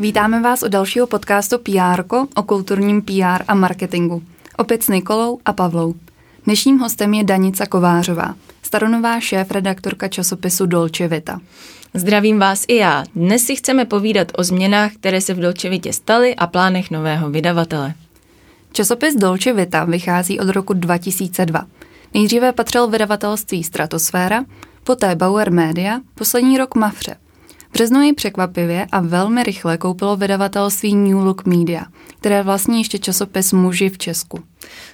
Vítáme vás u dalšího podcastu PR o kulturním PR a marketingu. Opět s Nikolou a Pavlou. Dnešním hostem je Danica Kovářová, staronová šéf-redaktorka časopisu Dolce Vita. Zdravím vás i já. Dnes si chceme povídat o změnách, které se v Dolce Vitě staly a plánech nového vydavatele. Časopis Dolce Vita vychází od roku 2002. Nejdříve patřil vydavatelství Stratosféra, poté Bauer Media, poslední rok Mafře – březnu ji překvapivě a velmi rychle koupilo vydavatelství New Look Media, které vlastní ještě časopis Muži v Česku.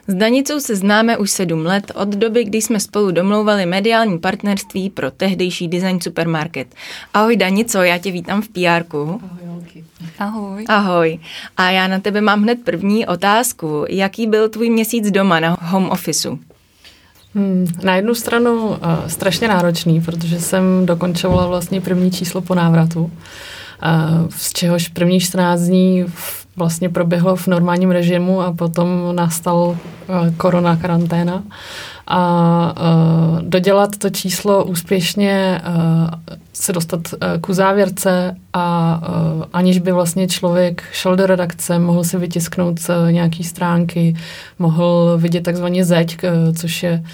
S Danicou se známe už sedm let od doby, kdy jsme spolu domlouvali mediální partnerství pro tehdejší design supermarket. Ahoj Danico, já tě vítám v pr Ahoj, Ahoj. Ahoj. A já na tebe mám hned první otázku. Jaký byl tvůj měsíc doma na home officeu? Hmm, na jednu stranu uh, strašně náročný, protože jsem dokončovala vlastně první číslo po návratu, uh, z čehož první 14 dní vlastně proběhlo v normálním režimu a potom nastal uh, korona karanténa. A uh, dodělat to číslo úspěšně, uh, se dostat uh, ku závěrce a uh, aniž by vlastně člověk šel do redakce, mohl si vytisknout uh, nějaký stránky, mohl vidět takzvaně zeď, což je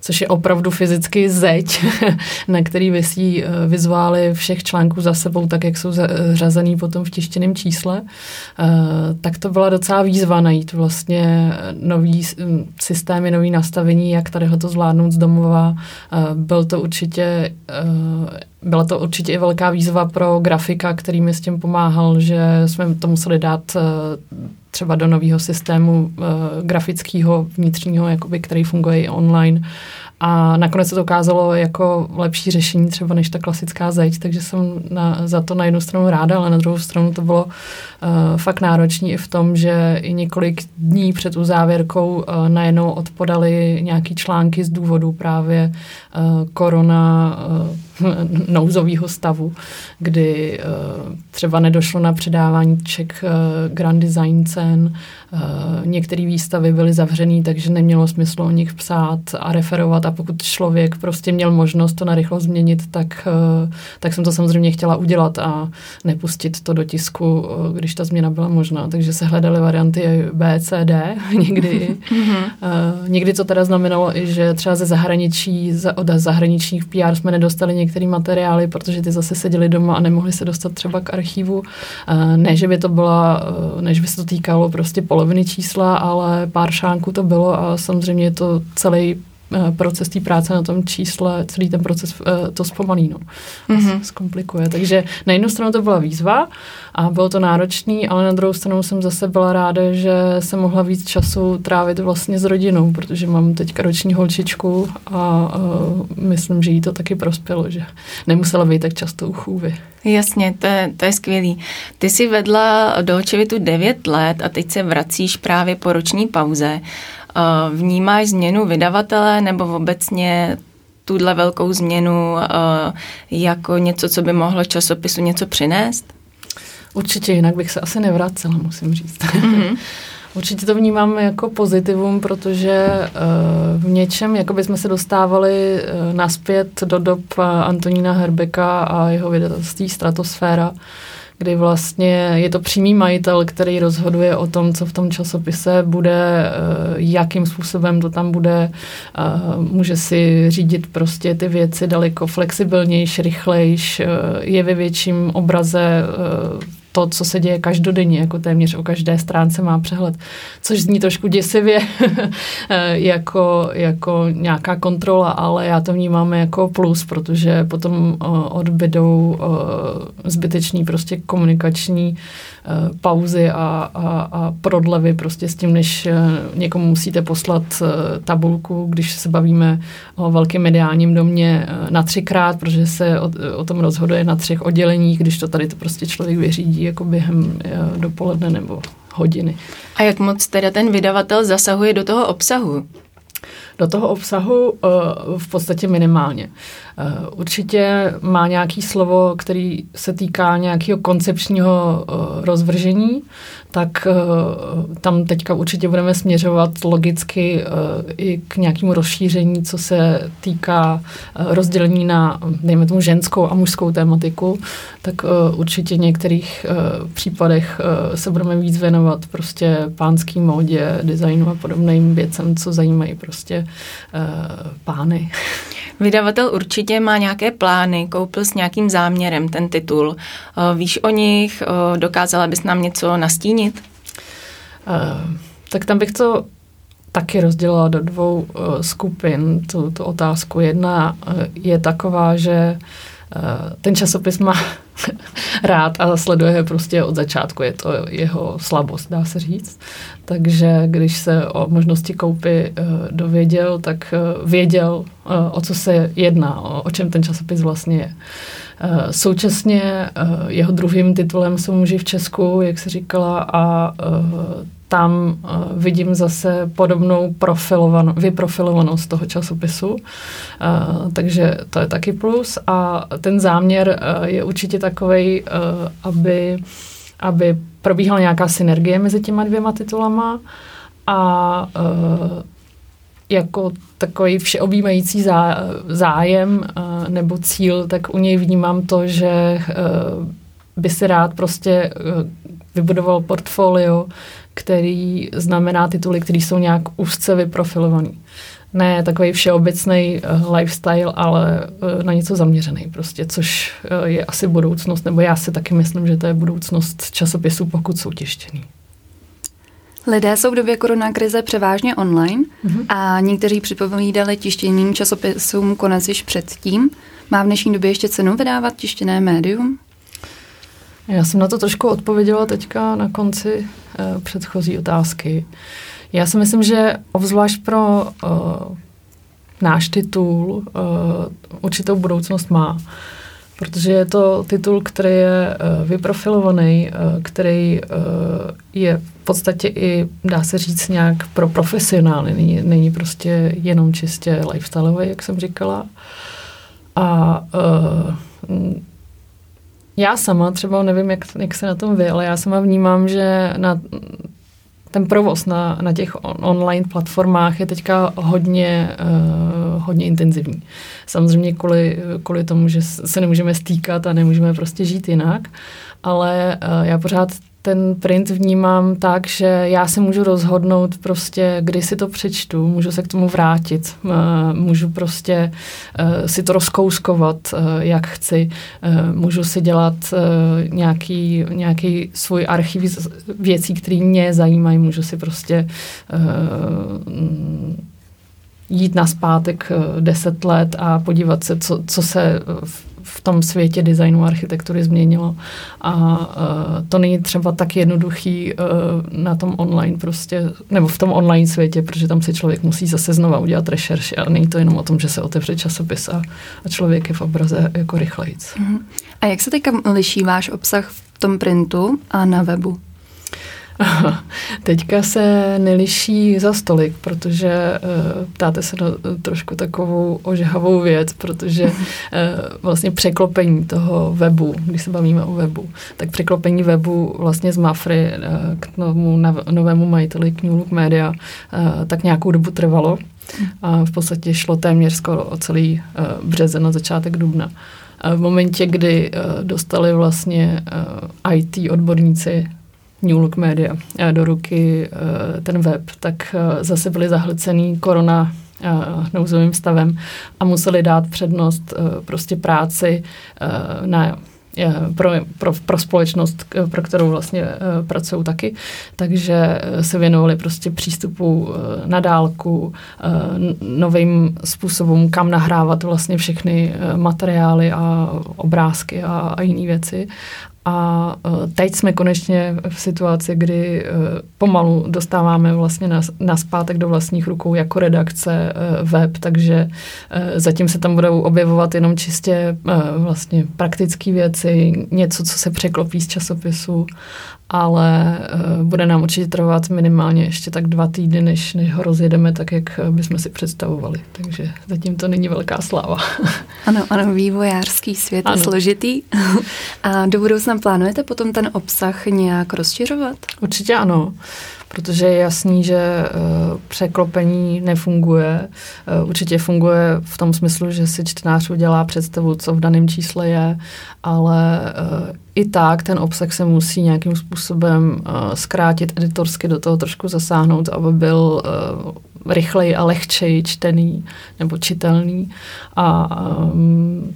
což je opravdu fyzicky zeď, na který vysí eh, vizuály všech článků za sebou, tak jak jsou řazený potom v tištěném čísle, eh, tak to byla docela výzva najít vlastně nový systémy, nový nastavení, jak tady to zvládnout z domova. Eh, byl to určitě byla to určitě i velká výzva pro grafika, který mi s tím pomáhal, že jsme to museli dát třeba do nového systému uh, grafického vnitřního, jakoby, který funguje i online. A nakonec se to ukázalo jako lepší řešení třeba než ta klasická zeď, takže jsem na, za to na jednu stranu ráda, ale na druhou stranu to bylo uh, fakt náročné i v tom, že i několik dní před uzávěrkou uh, najednou odpodali nějaký články z důvodu právě uh, korona uh, nouzového stavu, kdy uh, třeba nedošlo na předávání ček uh, Grand Design cen, uh, některé výstavy byly zavřené, takže nemělo smysl o nich psát a referovat a pokud člověk prostě měl možnost to narychlo změnit, tak, tak jsem to samozřejmě chtěla udělat a nepustit to do tisku, když ta změna byla možná. Takže se hledaly varianty B, C, D někdy. uh, někdy to teda znamenalo i, že třeba ze zahraničí, od zahraničních PR jsme nedostali některé materiály, protože ty zase seděli doma a nemohli se dostat třeba k archivu. Ne, že by to byla, než by se to týkalo prostě poloviny čísla, ale pár šánků to bylo a samozřejmě je to celý Eh, proces té práce na tom čísle, celý ten proces eh, to zpomalí, no. Mm-hmm. Zkomplikuje. Takže na jednu stranu to byla výzva a bylo to náročný, ale na druhou stranu jsem zase byla ráda, že jsem mohla víc času trávit vlastně s rodinou, protože mám teďka roční holčičku a, a myslím, že jí to taky prospělo, že nemusela být tak často u chůvy. Jasně, to je, to je skvělý. Ty jsi vedla do očevitu 9 let a teď se vracíš právě po roční pauze. Eh, vnímáš změnu vydavatele nebo obecně tuhle velkou změnu eh, jako něco, co by mohlo časopisu něco přinést? Určitě, jinak bych se asi nevracela, musím říct. Mm-hmm. Určitě to vnímám jako pozitivum, protože uh, v něčem jako jsme se dostávali uh, naspět do dob Antonína Herbeka a jeho vydavatelství Stratosféra, kdy vlastně je to přímý majitel, který rozhoduje o tom, co v tom časopise bude, eh, jakým způsobem to tam bude, může si řídit prostě ty věci daleko flexibilnější, rychlejší, eh, je ve větším obraze eh, to, co se děje každodenně, jako téměř o každé stránce má přehled, což zní trošku děsivě jako, jako nějaká kontrola, ale já to vnímám jako plus, protože potom odbydou zbytečný prostě komunikační Eh, pauzy a, a, a prodlevy prostě s tím, než eh, někomu musíte poslat eh, tabulku, když se bavíme o velkém mediálním domě na třikrát, protože se o, o tom rozhoduje na třech odděleních, když to tady to prostě člověk vyřídí jako během dopoledne nebo hodiny. A jak moc teda ten vydavatel zasahuje do toho obsahu? do toho obsahu v podstatě minimálně. Určitě má nějaký slovo, který se týká nějakého koncepčního rozvržení, tak tam teďka určitě budeme směřovat logicky i k nějakému rozšíření, co se týká rozdělení na, dejme tomu, ženskou a mužskou tématiku, tak určitě v některých případech se budeme víc věnovat prostě pánský módě, designu a podobným věcem, co zajímají prostě pány. Vydavatel určitě má nějaké plány, koupil s nějakým záměrem ten titul. Eh, víš o nich? Eh, dokázala bys nám něco nastínit? Uh, tak tam bych to taky rozdělila do dvou skupin, tu, tu otázku. Jedna je taková, že Eh, ten časopis má rád a sleduje ho prostě od začátku. Je to jeho slabost, dá se říct. Takže když se o možnosti koupy eh, dověděl, tak eh, věděl, o co se jedná, o čem ten časopis vlastně je. Současně jeho druhým titulem jsou muži v Česku, jak se říkala, a tam uh, vidím zase podobnou profilovan, vyprofilovanost toho časopisu, uh, takže to je taky plus. A ten záměr uh, je určitě takový, aby, aby probíhala nějaká synergie mezi těma dvěma titulama a jako takový všeobjímající zá, zájem nebo cíl, tak u něj vnímám to, že by si rád prostě vybudoval portfolio, který znamená tituly, které jsou nějak úzce vyprofilovaný. Ne takový všeobecný uh, lifestyle, ale uh, na něco zaměřený prostě, což uh, je asi budoucnost, nebo já si taky myslím, že to je budoucnost časopisů, pokud jsou tištěný. Lidé jsou v době koronakrize převážně online mm-hmm. a někteří připovídali tištěným časopisům konec již předtím. Má v dnešní době ještě cenu vydávat tištěné médium? Já jsem na to trošku odpověděla teďka na konci uh, předchozí otázky. Já si myslím, že obzvlášť pro uh, náš titul uh, určitou budoucnost má, protože je to titul, který je uh, vyprofilovaný, uh, který uh, je v podstatě i, dá se říct, nějak pro profesionály. Není, není prostě jenom čistě lifestyleový, jak jsem říkala. A uh, já sama třeba nevím, jak, jak se na tom vy, ale já sama vnímám, že na ten provoz na, na těch on, online platformách je teďka hodně, uh, hodně intenzivní. Samozřejmě kvůli, kvůli tomu, že se nemůžeme stýkat a nemůžeme prostě žít jinak, ale uh, já pořád ten print vnímám tak, že já se můžu rozhodnout prostě, kdy si to přečtu, můžu se k tomu vrátit, můžu prostě e, si to rozkouskovat, e, jak chci, můžu si dělat nějaký, nějaký svůj archiv věcí, které mě zajímají, můžu si prostě jít na zpátek deset let a podívat se, co, co se v tom světě designu architektury změnilo. A uh, to není třeba tak jednoduchý uh, na tom online prostě, nebo v tom online světě, protože tam si člověk musí zase znova udělat rešerši a není to jenom o tom, že se otevře časopis a, a člověk je v obraze jako rychlejc. Uh-huh. A jak se teďka liší váš obsah v tom printu a na webu? Teďka se neliší za stolik, protože uh, ptáte se na trošku takovou ožehavou věc, protože uh, vlastně překlopení toho webu, když se bavíme o webu, tak překlopení webu vlastně z Mafry uh, k novému, novému majiteli k New Look Media tak nějakou dobu trvalo. A v podstatě šlo téměř skoro o celý březen na začátek dubna. A v momentě, kdy dostali vlastně IT odborníci New Look Media eh, do ruky eh, ten web, tak eh, zase byli zahlcený korona nouzovým stavem a museli dát přednost prostě práci na pro, pro, pro společnost, pro kterou vlastně pracují taky. Takže se věnovali prostě přístupu na dálku, novým způsobům, kam nahrávat vlastně všechny materiály a obrázky a, a jiné věci. A e, teď jsme konečně v situaci, kdy e, pomalu dostáváme vlastně na, na zpátek do vlastních rukou jako redakce e, web, takže zatím se tam budou objevovat jenom čistě vlastně praktické věci, něco, co se překlopí z časopisu ale uh, bude nám určitě trvat minimálně ještě tak dva týdny, než, než ho rozjedeme tak, jak bychom si představovali. Takže zatím to není velká sláva. Ano, ano, vývojářský svět ano. je složitý. A do budoucna plánujete potom ten obsah nějak rozšiřovat? Určitě ano protože je jasný, že uh, překlopení nefunguje. Uh, určitě funguje v tom smyslu, že si čtenář udělá představu, co v daném čísle je, ale uh, i tak ten obsah se musí nějakým způsobem zkrátit editorsky, do toho trošku zasáhnout, aby byl rychleji a lehčeji čtený nebo čitelný. A um,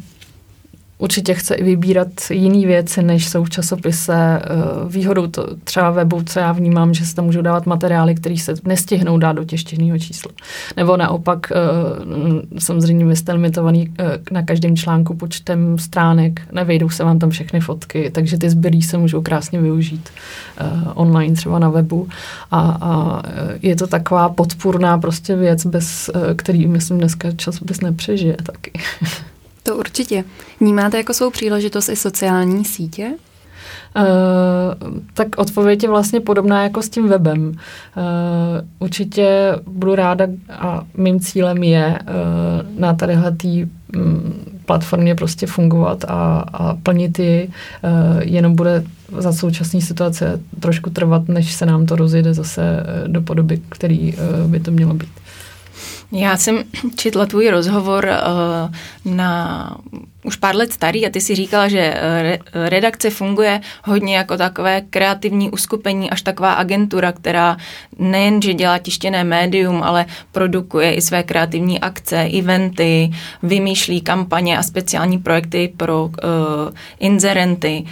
určitě chce i vybírat jiné věci, než jsou v časopise. Eh, výhodou to třeba webu, co já vnímám, že se tam můžou dávat materiály, které se nestihnou dát do těštěného čísla. Nebo naopak eh, samozřejmě jste limitovaný eh, na každém článku počtem stránek, nevejdou se vám tam všechny fotky, takže ty zbylí se můžou krásně využít online třeba na webu a, a je to taková podpůrná prostě věc, bez který myslím dneska časopis nepřežije taky. To určitě. Vnímáte jako svou příležitost i sociální sítě? Uh, tak odpověď je vlastně podobná jako s tím webem. Uh, určitě budu ráda a mým cílem je uh, na tadyhle tý, um, platformě prostě fungovat a, a plnit ji, uh, jenom bude za současné situace trošku trvat, než se nám to rozjede zase do podoby, který uh, by to mělo být. Já jsem četla tvůj rozhovor uh, na už pár let starý a ty si říkala, že eh, re, redakce funguje hodně jako takové kreativní uskupení, až taková agentura, která nejen, že dělá tištěné médium, ale produkuje i své kreativní akce, eventy, vymýšlí kampaně a speciální projekty pro uh, inzerenty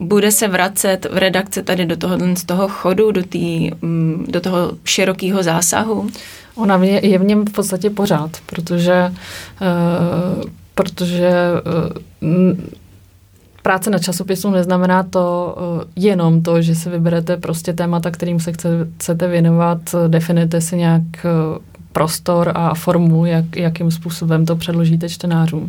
bude se vracet v redakce tady do toho, z toho chodu, do, tý, mm, do toho širokého zásahu? Ona je v něm v podstatě pořád, protože, uh, protože uh, práce na časopisu neznamená to uh, jenom to, že si vyberete prostě témata, kterým se chce, chcete věnovat, definujete si nějak prostor a formu, jak, jakým způsobem to předložíte čtenářům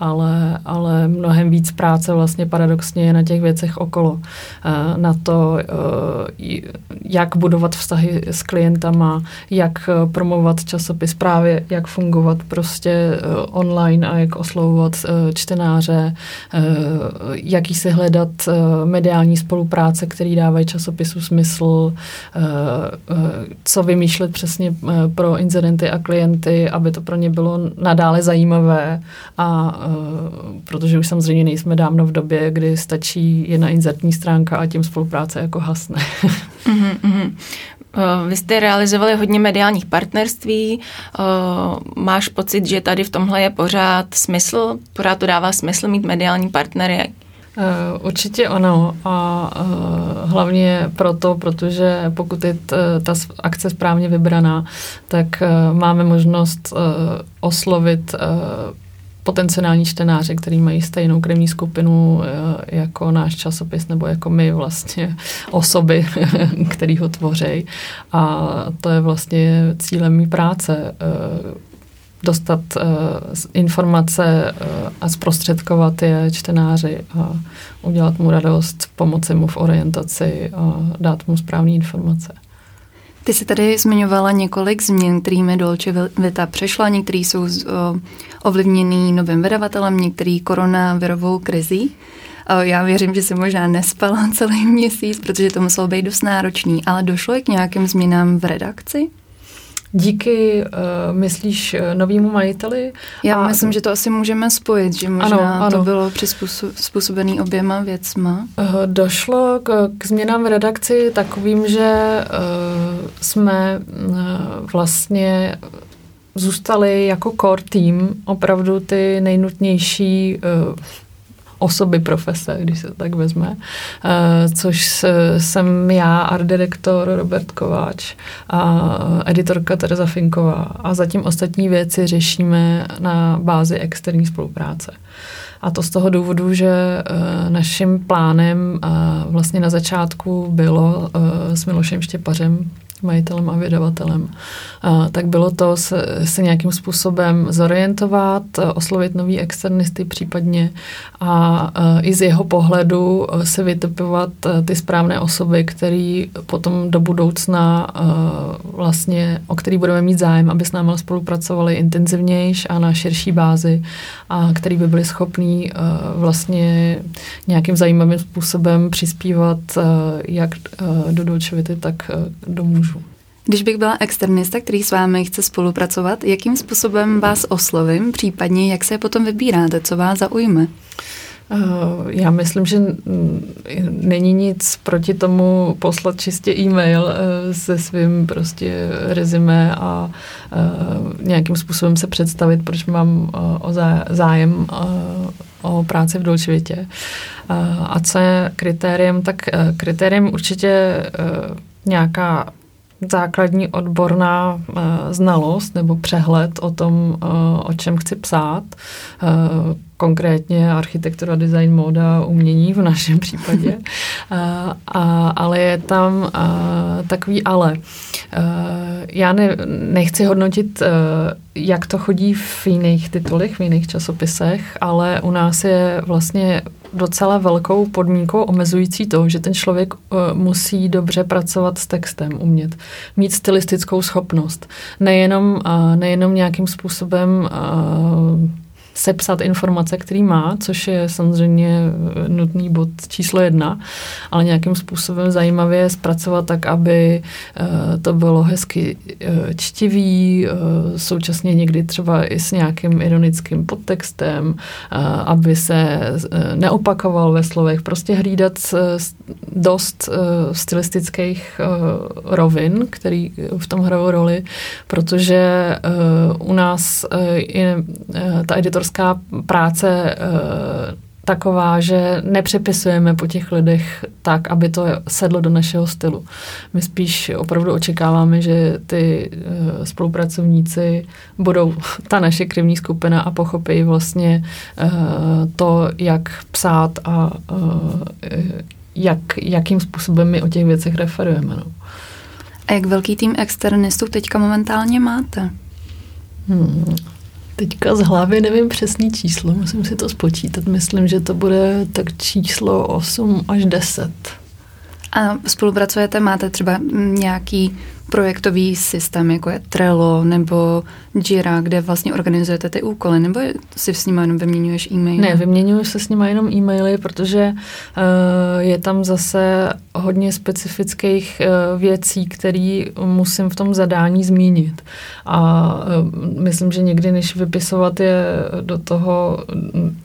ale, ale mnohem víc práce vlastně paradoxně je na těch věcech okolo. Eh, na to, eh, jak budovat vztahy s klientama, jak eh, promovat časopis, právě jak fungovat prostě online a jak oslovovat čtenáře, jaký si hledat mediální spolupráce, který dávají časopisu smysl, co vymýšlet přesně pro incidenty a klienty, aby to pro ně bylo nadále zajímavé a protože už samozřejmě nejsme dávno v době, kdy stačí jedna inzertní stránka a tím spolupráce jako hasne. mm-hmm, mm-hmm. Vy jste realizovali hodně mediálních partnerství. Eh, máš pocit, že tady v tomhle je pořád smysl? Pořád to dává smysl mít mediální partnery? Určitě ano a hlavně proto, protože pokud je ta akce správně vybraná, tak máme možnost oslovit potenciální čtenáře, který mají stejnou krevní skupinu eh, jako náš časopis nebo jako my vlastně osoby, který ho tvoří. A to je vlastně cílem mý práce eh, dostat uh, informace uh, a zprostředkovat je čtenáři a udělat mu radost, pomoci mu v orientaci a dát mu správné informace. Ty jsi tady zmiňovala několik změn, kterými Dolce Vita přešla. Některý jsou ovlivněný novým vydavatelem, některý koronavirovou krizí. Já věřím, že si možná nespala celý měsíc, protože to muselo být dost náročný, ale došlo i k nějakým změnám v redakci? Díky, uh, myslíš, eh, novýmu majiteli? Já a... myslím, že to asi můžeme spojit, že možná ano, ano. to bylo přizpůsobený oběma věcma. Uh, došlo k, k změnám v redakci takovým, že uh, jsme uh, vlastně zůstali jako core team opravdu ty nejnutnější uh, osoby profese, když se tak vezme, uh, což jsem já, art direktor Robert Kováč a editorka Tereza Finková a zatím ostatní věci řešíme na bázi externí spolupráce. A to z toho důvodu, že uh, naším plánem uh, vlastně na začátku bylo s Milošem Štěpařem majitelem a vydavatelem, a, tak bylo to se, se nějakým způsobem zorientovat, oslovit nový externisty případně a, a i z jeho pohledu se vytipovat ty správné osoby, které potom do budoucna a, vlastně, o který budeme mít zájem, aby s námi spolupracovali intenzivnějš a na širší bázi a který by byli schopní vlastně nějakým zajímavým způsobem přispívat jak do Dolčevity, tak do mužů. Když bych byla externista, který s vámi chce spolupracovat, jakým způsobem vás oslovím, případně jak se potom vybíráte, co vás zaujme? Eh, já myslím, že není nic proti tomu poslat čistě e-mail eh, se svým prostě rezime a eh, nějakým způsobem se představit, proč mám o zájem o práci v Dolčevitě. A co je kritériem, tak kritériem určitě nějaká základní odborná uh, znalost nebo přehled o tom, uh, o čem chci psát. Uh, konkrétně architektura, design, móda, umění v našem případě. uh, a, ale je tam uh, takový ale. Uh, já ne, nechci hodnotit, uh, jak to chodí v jiných titulech, v jiných časopisech, ale u nás je vlastně docela velkou podmínkou omezující to, že ten člověk uh, musí dobře pracovat s textem, umět, mít stylistickou schopnost. Nejenom, uh, nejenom nějakým způsobem uh, sepsat informace, který má, což je samozřejmě nutný bod číslo jedna, ale nějakým způsobem zajímavě zpracovat tak, aby eh, to bylo hezky eh, čtivý, eh, současně někdy třeba i s nějakým ironickým podtextem, aby se neopakoval ve slovech, prostě hlídat dost stylistických rovin, který v tom hrajou roli, protože u nás je ta editorská autorská práce uh, taková, že nepřepisujeme po těch lidech tak, aby to sedlo do našeho stylu. My spíš opravdu očekáváme, že ty uh, spolupracovníci budou ta naše krivní skupina a pochopí vlastně uh, to, jak psát a uh, jak, jakým způsobem my o těch věcech referujeme. No. A jak velký tým externistů teďka momentálně máte? Hmm. Teďka z hlavy nevím přesný číslo, musím si to spočítat. Myslím, že to bude tak číslo 8 až 10. A spolupracujete, máte třeba nějaký projektový systém, jako je Trello nebo Jira, kde vlastně organizujete ty úkoly, nebo si s nimi jenom vyměňuješ e-maily? Ne, vyměňuji se s nimi jenom e-maily, protože uh, je tam zase hodně specifických uh, věcí, které musím v tom zadání zmínit. A uh, myslím, že někdy, než vypisovat je do toho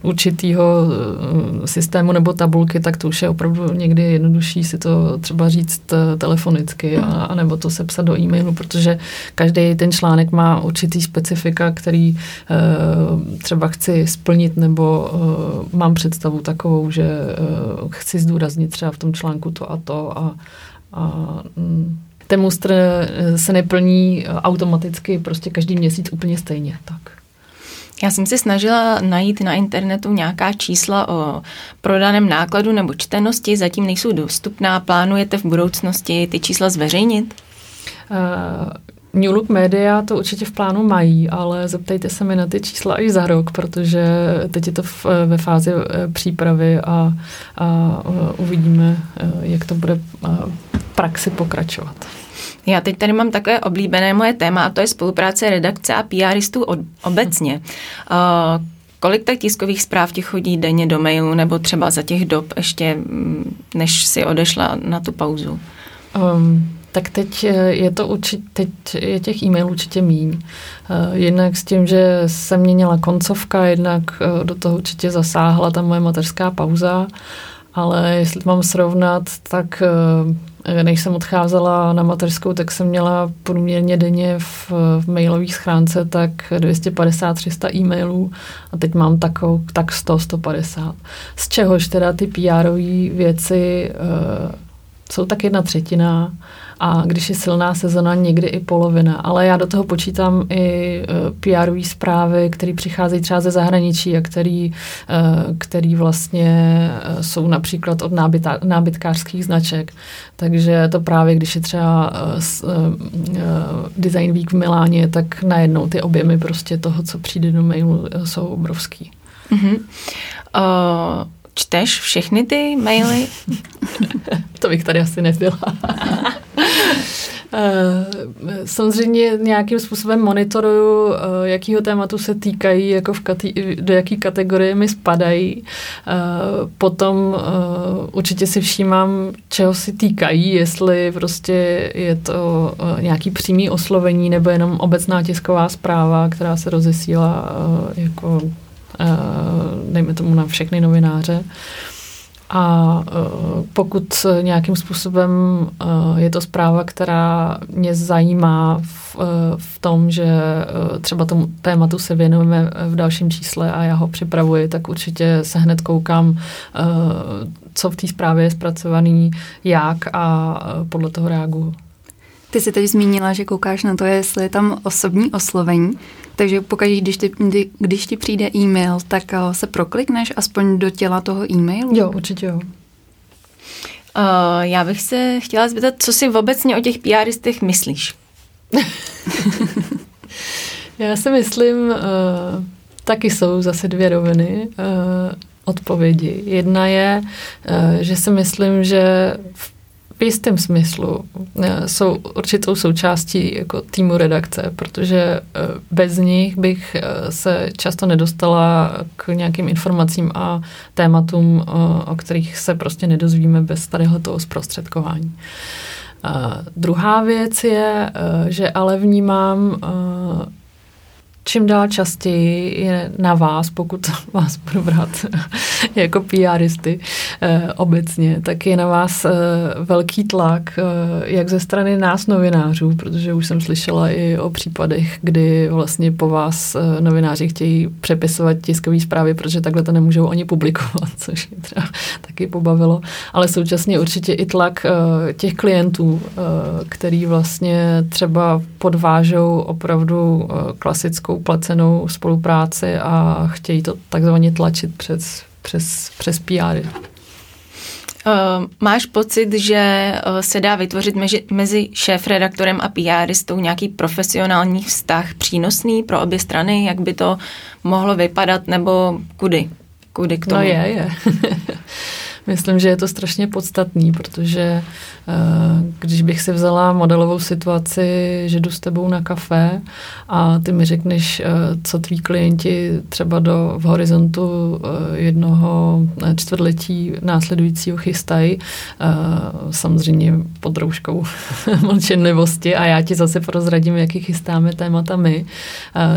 určitého uh, systému nebo tabulky, tak to už je opravdu někdy jednodušší si to třeba říct telefonicky, a, nebo to se napsat do e-mailu, protože každý ten článek má určitý specifika, který uh, třeba chci splnit, nebo uh, mám představu takovou, že uh, chci zdůraznit třeba v tom článku to a to a, a um, ten mustr se neplní automaticky prostě každý měsíc úplně stejně. Tak. Já jsem si snažila najít na internetu nějaká čísla o prodaném nákladu nebo čtenosti, zatím nejsou dostupná. Plánujete v budoucnosti ty čísla zveřejnit? Uh, New Look Media to určitě v plánu mají, ale zeptejte se mi na ty čísla až za rok, protože teď je to v, ve fázi eh, přípravy a, a uvidíme, eh, jak to bude v praxi pokračovat. Já teď tady mám takové oblíbené moje téma a to je spolupráce redakce a PRistů obecně. Uh, kolik tak tiskových zpráv ti chodí denně do mailu nebo třeba za těch dob ještě, mm, než si odešla na tu pauzu? Um, tak teď eh, je to určitě, teď je těch e-mailů určitě míň. Eh, jednak s tím, že se měnila koncovka, jednak do toho určitě zasáhla ta moje mateřská pauza, ale jestli mám srovnat, tak než jsem odcházela na mateřskou, tak jsem měla průměrně denně v, v mailové schránce tak 250-300 e-mailů a teď mám takovou, tak 100-150. Z čehož teda ty PR věci jsou tak jedna třetina a když je silná sezona, někdy i polovina. Ale já do toho počítám i uh, pr zprávy, které přicházejí třeba ze zahraničí a který, uh, který vlastně uh, jsou například od nábytá, nábytkářských značek. Takže to právě, když je třeba Design Week v Miláně, tak najednou ty objemy prostě toho, co přijde do mailu, jsou obrovský. Uh-huh. Uh, čteš všechny ty maily? to bych tady asi nebyla. Eh, samozřejmě nějakým způsobem monitoruju, eh, jakýho tématu se týkají, jako v kati- do jaký kategorie mi spadají. Eh, potom určitě si všímám, čeho si týkají, jestli prostě je to nějaký přímý oslovení nebo jenom obecná tisková zpráva, která se rozesílá jako dejme tomu na všechny novináře. A uh, pokud nějakým způsobem uh, je to zpráva, která mě zajímá v, uh, v tom, že třeba tomu tématu se věnujeme v dalším čísle a já ho připravuji, tak určitě se hned koukám, co v té zprávě je zpracovaný, jak a podle toho reaguju. Ty jsi teď zmínila, že koukáš na to, jestli je tam osobní oslovení, takže pokud, když ti, když ti přijde e-mail, tak eh, se proklikneš aspoň do těla toho e-mailu? Jo, určitě jo. Uh, já bych se chtěla zeptat, co si obecně o těch PRistech myslíš? já si myslím, uh, taky jsou zase dvě roviny uh, odpovědi. Jedna je, uh, že si myslím, že v jistém smyslu eh, jsou určitou součástí jako týmu redakce, protože eh, bez nich bych eh, se často nedostala k nějakým informacím a tématům, o kterých se prostě nedozvíme bez tadyhle toho zprostředkování. druhá věc je, že ale vnímám čím dál častěji je na vás, pokud vás budu brát jako PRisty eh, obecně, tak je na vás eh, velký tlak, eh, jak ze strany nás novinářů, protože už jsem slyšela i o případech, kdy vlastně po vás eh, novináři chtějí přepisovat tiskové zprávy, protože takhle to nemůžou oni publikovat, což mě třeba taky pobavilo, ale současně určitě i tlak eh, těch klientů, eh, který vlastně třeba podvážou opravdu eh, klasickou placenou spolupráci a chtějí to takzvaně tlačit přes, přes, přes PR. Uh, máš pocit, že uh, se dá vytvořit mezi, mezi šéf-redaktorem a PRistou nějaký profesionální vztah přínosný pro obě strany? Jak by to mohlo vypadat nebo kudy? Kudy k tomu? No je, je. Myslím, že je to strašně podstatný, protože eh, když bych si vzala modelovou situaci, že jdu s tebou na kafe a ty mi řekneš, eh, co tví klienti třeba do, v horizontu eh, jednoho čtvrtletí následujícího chystají, samozřejmě pod rouškou mlčenlivosti a já ti zase prozradím, jaký chystáme témata my,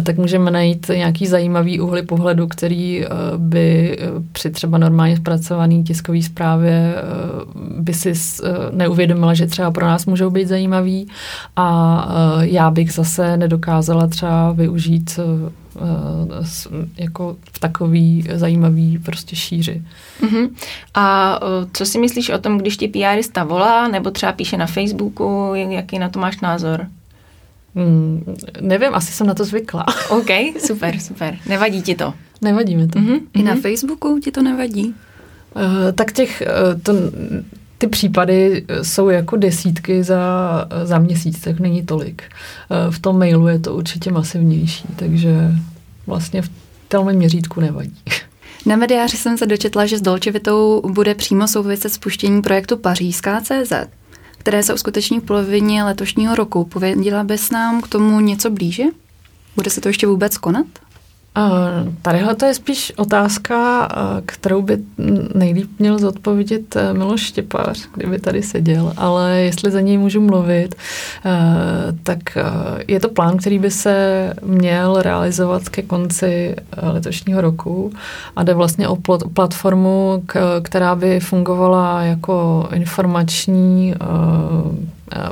tak můžeme najít nějaký zajímavý úhly pohledu, který by při třeba normálně zpracovaný tiskový tiskový zprávě eh, by si eh, neuvědomila, že třeba pro nás můžou být zajímavý a eh, já bych zase nedokázala třeba využít jako v takový zajímavý prostě šíři. Uh-huh. A co si myslíš o tom, když ti PRista volá nebo třeba píše na Facebooku, jaký na to máš názor? Hmm, nevím, asi jsem na to zvykla. OK, super, super. Nevadí ti to? Nevadí mi to. Uh-huh. I na Facebooku ti to nevadí? Eh, tak těch, eh, to, ty případy jsou jako desítky za, za měsíc, tak není tolik. Eh, v tom mailu je to určitě masivnější, takže vlastně v tom měřítku nevadí. Na mediáři jsem se dočetla, že s Dolčevitou bude přímo souviset spuštění projektu Pařížská CZ, které se uskuteční v polovině letošního roku. Pověděla bys nám k tomu něco blíže? Bude se to ještě vůbec konat? Tadyhle to je spíš otázka, kterou by nejlíp měl zodpovědět e, Miloš Štěpář, kdyby tady seděl, ale jestli za něj můžu mluvit, e, tak e, je to plán, který by se měl realizovat ke konci letošního roku a jde vlastně o platformu, která by fungovala jako informační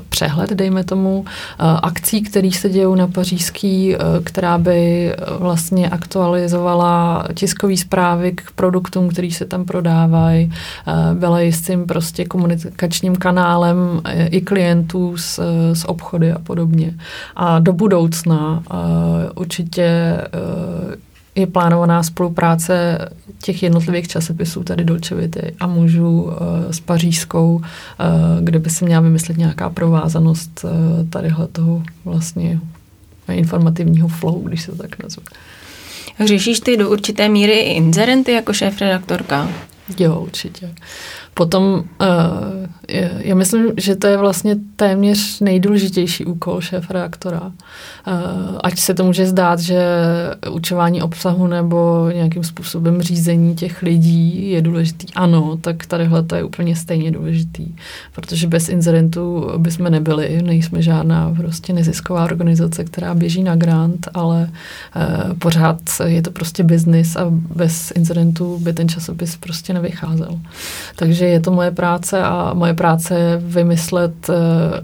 přehled, dejme tomu, akcí, které se dějou na pařížský, která by vlastně aktualizovala tiskové zprávy k produktům, který se tam prodávají, byla jistým prostě komunikačním kanálem i klientů s, s obchody a podobně. A do budoucna určitě je plánovaná spolupráce těch jednotlivých časopisů, tady Dolce Vity a mužů uh, s pařížskou, uh, kde by se měla vymyslet nějaká provázanost uh, tadyhle toho vlastně informativního flow, když se to tak nazve. Řešíš ty do určité míry i inzerenty jako šéf-redaktorka? Jo, určitě. Potom uh, já myslím, že to je vlastně téměř nejdůležitější úkol šéf reaktora. Uh, ať se to může zdát, že učování obsahu nebo nějakým způsobem řízení těch lidí je důležitý. Ano, tak tadyhle to je úplně stejně důležitý, protože bez incidentů bychom nebyli. Nejsme žádná prostě nezisková organizace, která běží na grant, ale uh, pořád je to prostě biznis a bez incidentů by ten časopis prostě nevycházel. Takže je to moje práce a moje práce je vymyslet, eh,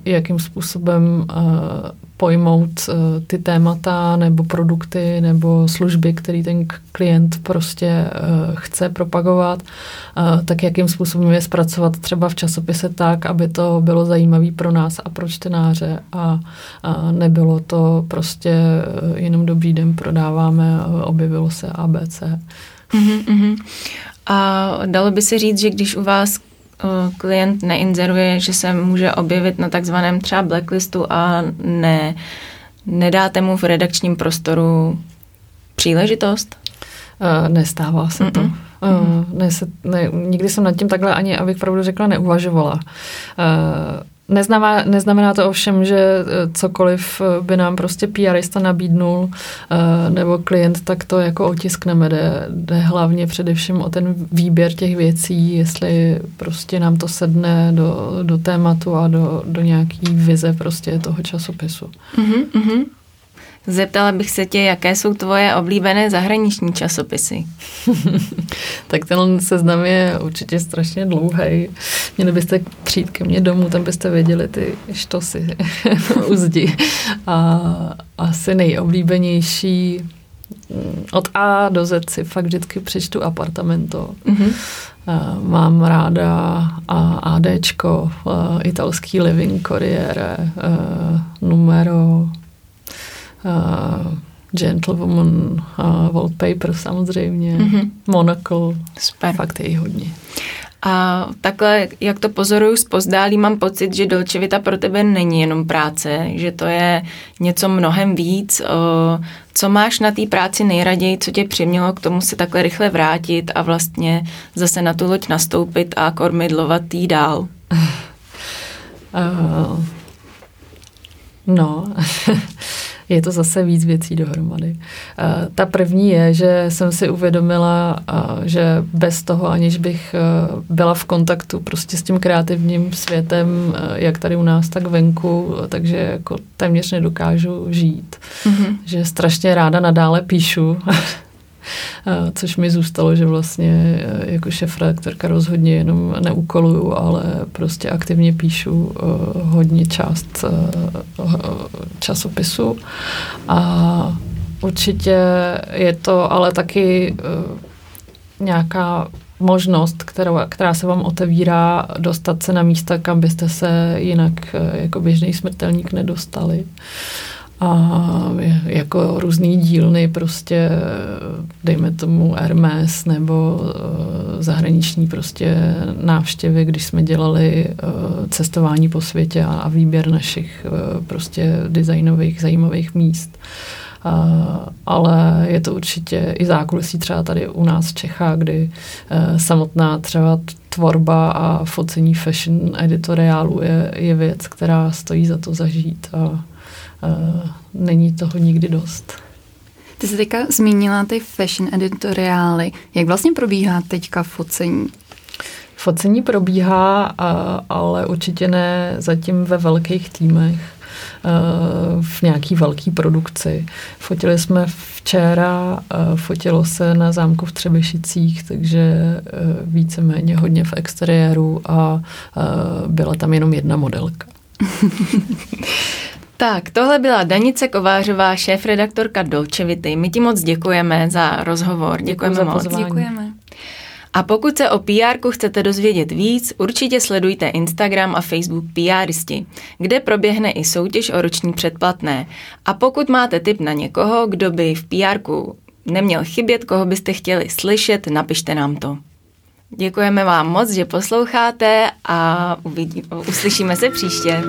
jakým způsobem eh, pojmout eh, ty témata nebo produkty nebo služby, který ten klient prostě chce propagovat, tak jakým způsobem je zpracovat třeba v časopise tak, aby to bylo zajímavé pro nás a pro čtenáře a, nebylo to prostě jenom dobrý den prodáváme, objevilo se ABC. Mm-hmm, mm-hmm. A dalo by se říct, že když u vás eh, klient neinzeruje, že se může objevit na takzvaném třeba blacklistu a ne, nedáte mu v redakčním prostoru příležitost? Uh, nestává se Mm-mm. to. Uh, ne, se, ne, nikdy jsem nad tím takhle ani, abych pravdu řekla, neuvažovala. Uh, Neznamená, neznamená to ovšem, že eh, cokoliv eh, by nám prostě PRista nabídnul eh, nebo klient, tak to jako otiskneme. Jde, jde hlavně především o ten výběr těch věcí, jestli prostě nám to sedne do, do tématu a do, do nějaký vize prostě toho časopisu. Mm-hmm. Zeptala bych se tě, jaké jsou tvoje oblíbené zahraniční časopisy? tak ten seznam je určitě strašně dlouhý. Měli byste přijít ke mně domů, tam byste věděli ty štosy u zdi. A asi nejoblíbenější mm, od A do Z si fakt vždycky přečtu apartamento. Mm-hmm. Mám ráda ADčko, italský living Corriere, numero uh, Gentlewoman, uh, Wallpaper samozřejmě, mm-hmm. Monocle, Super. fakt je hodně. A takhle, jak to pozoruju zpozdálí, mám pocit, že Dolčevita pro tebe není jenom práce, že to je něco mnohem víc. Co máš na té práci nejraději, co tě přimělo k tomu se takhle rychle vrátit a vlastně zase na tu loď nastoupit a kormidlovat jí dál? Uh, no, je to zase víc věcí dohromady. Uh, ta první je, že jsem si uvědomila, uh, že bez toho, aniž bych uh, byla v kontaktu prostě s tím kreativním světem, jak tady u nás, tak venku, takže jako téměř nedokážu žít. Mm-hmm. Že strašně ráda nadále píšu. což mi zůstalo, že vlastně jako šef redaktorka rozhodně jenom neukoluju, ale prostě aktivně píšu hodně část časopisu a určitě je to ale taky nějaká možnost, která, která se vám otevírá dostat se na místa, kam byste se jinak jako běžný smrtelník nedostali. Uh, a jako různý dílny prostě, dejme tomu Hermes nebo uh, zahraniční prostě návštěvy, když jsme dělali uh, cestování po světě a, výběr našich uh, prostě designových zajímavých míst. Uh, ale je to určitě i zákulisí třeba tady u nás v Čechách, kdy uh, samotná třeba tvorba a focení fashion editoriálu je, je věc, která stojí za to zažít a není toho nikdy dost. Ty jsi teďka zmínila ty fashion editoriály. Jak vlastně probíhá teďka focení? Focení probíhá, ale určitě ne zatím ve velkých týmech v nějaký velký produkci. Fotili jsme včera, fotilo se na zámku v Třebešicích, takže víceméně hodně v exteriéru a byla tam jenom jedna modelka. Tak, tohle byla Danice Kovářová, šéf-redaktorka Dolčevity. My ti moc děkujeme za rozhovor. Děkujeme Děkuji za moc. pozvání. Děkujeme. A pokud se o PR chcete dozvědět víc, určitě sledujte Instagram a Facebook PRisti, kde proběhne i soutěž o roční předplatné. A pokud máte tip na někoho, kdo by v PR neměl chybět, koho byste chtěli slyšet, napište nám to. Děkujeme vám moc, že posloucháte a uvidí, uslyšíme se příště.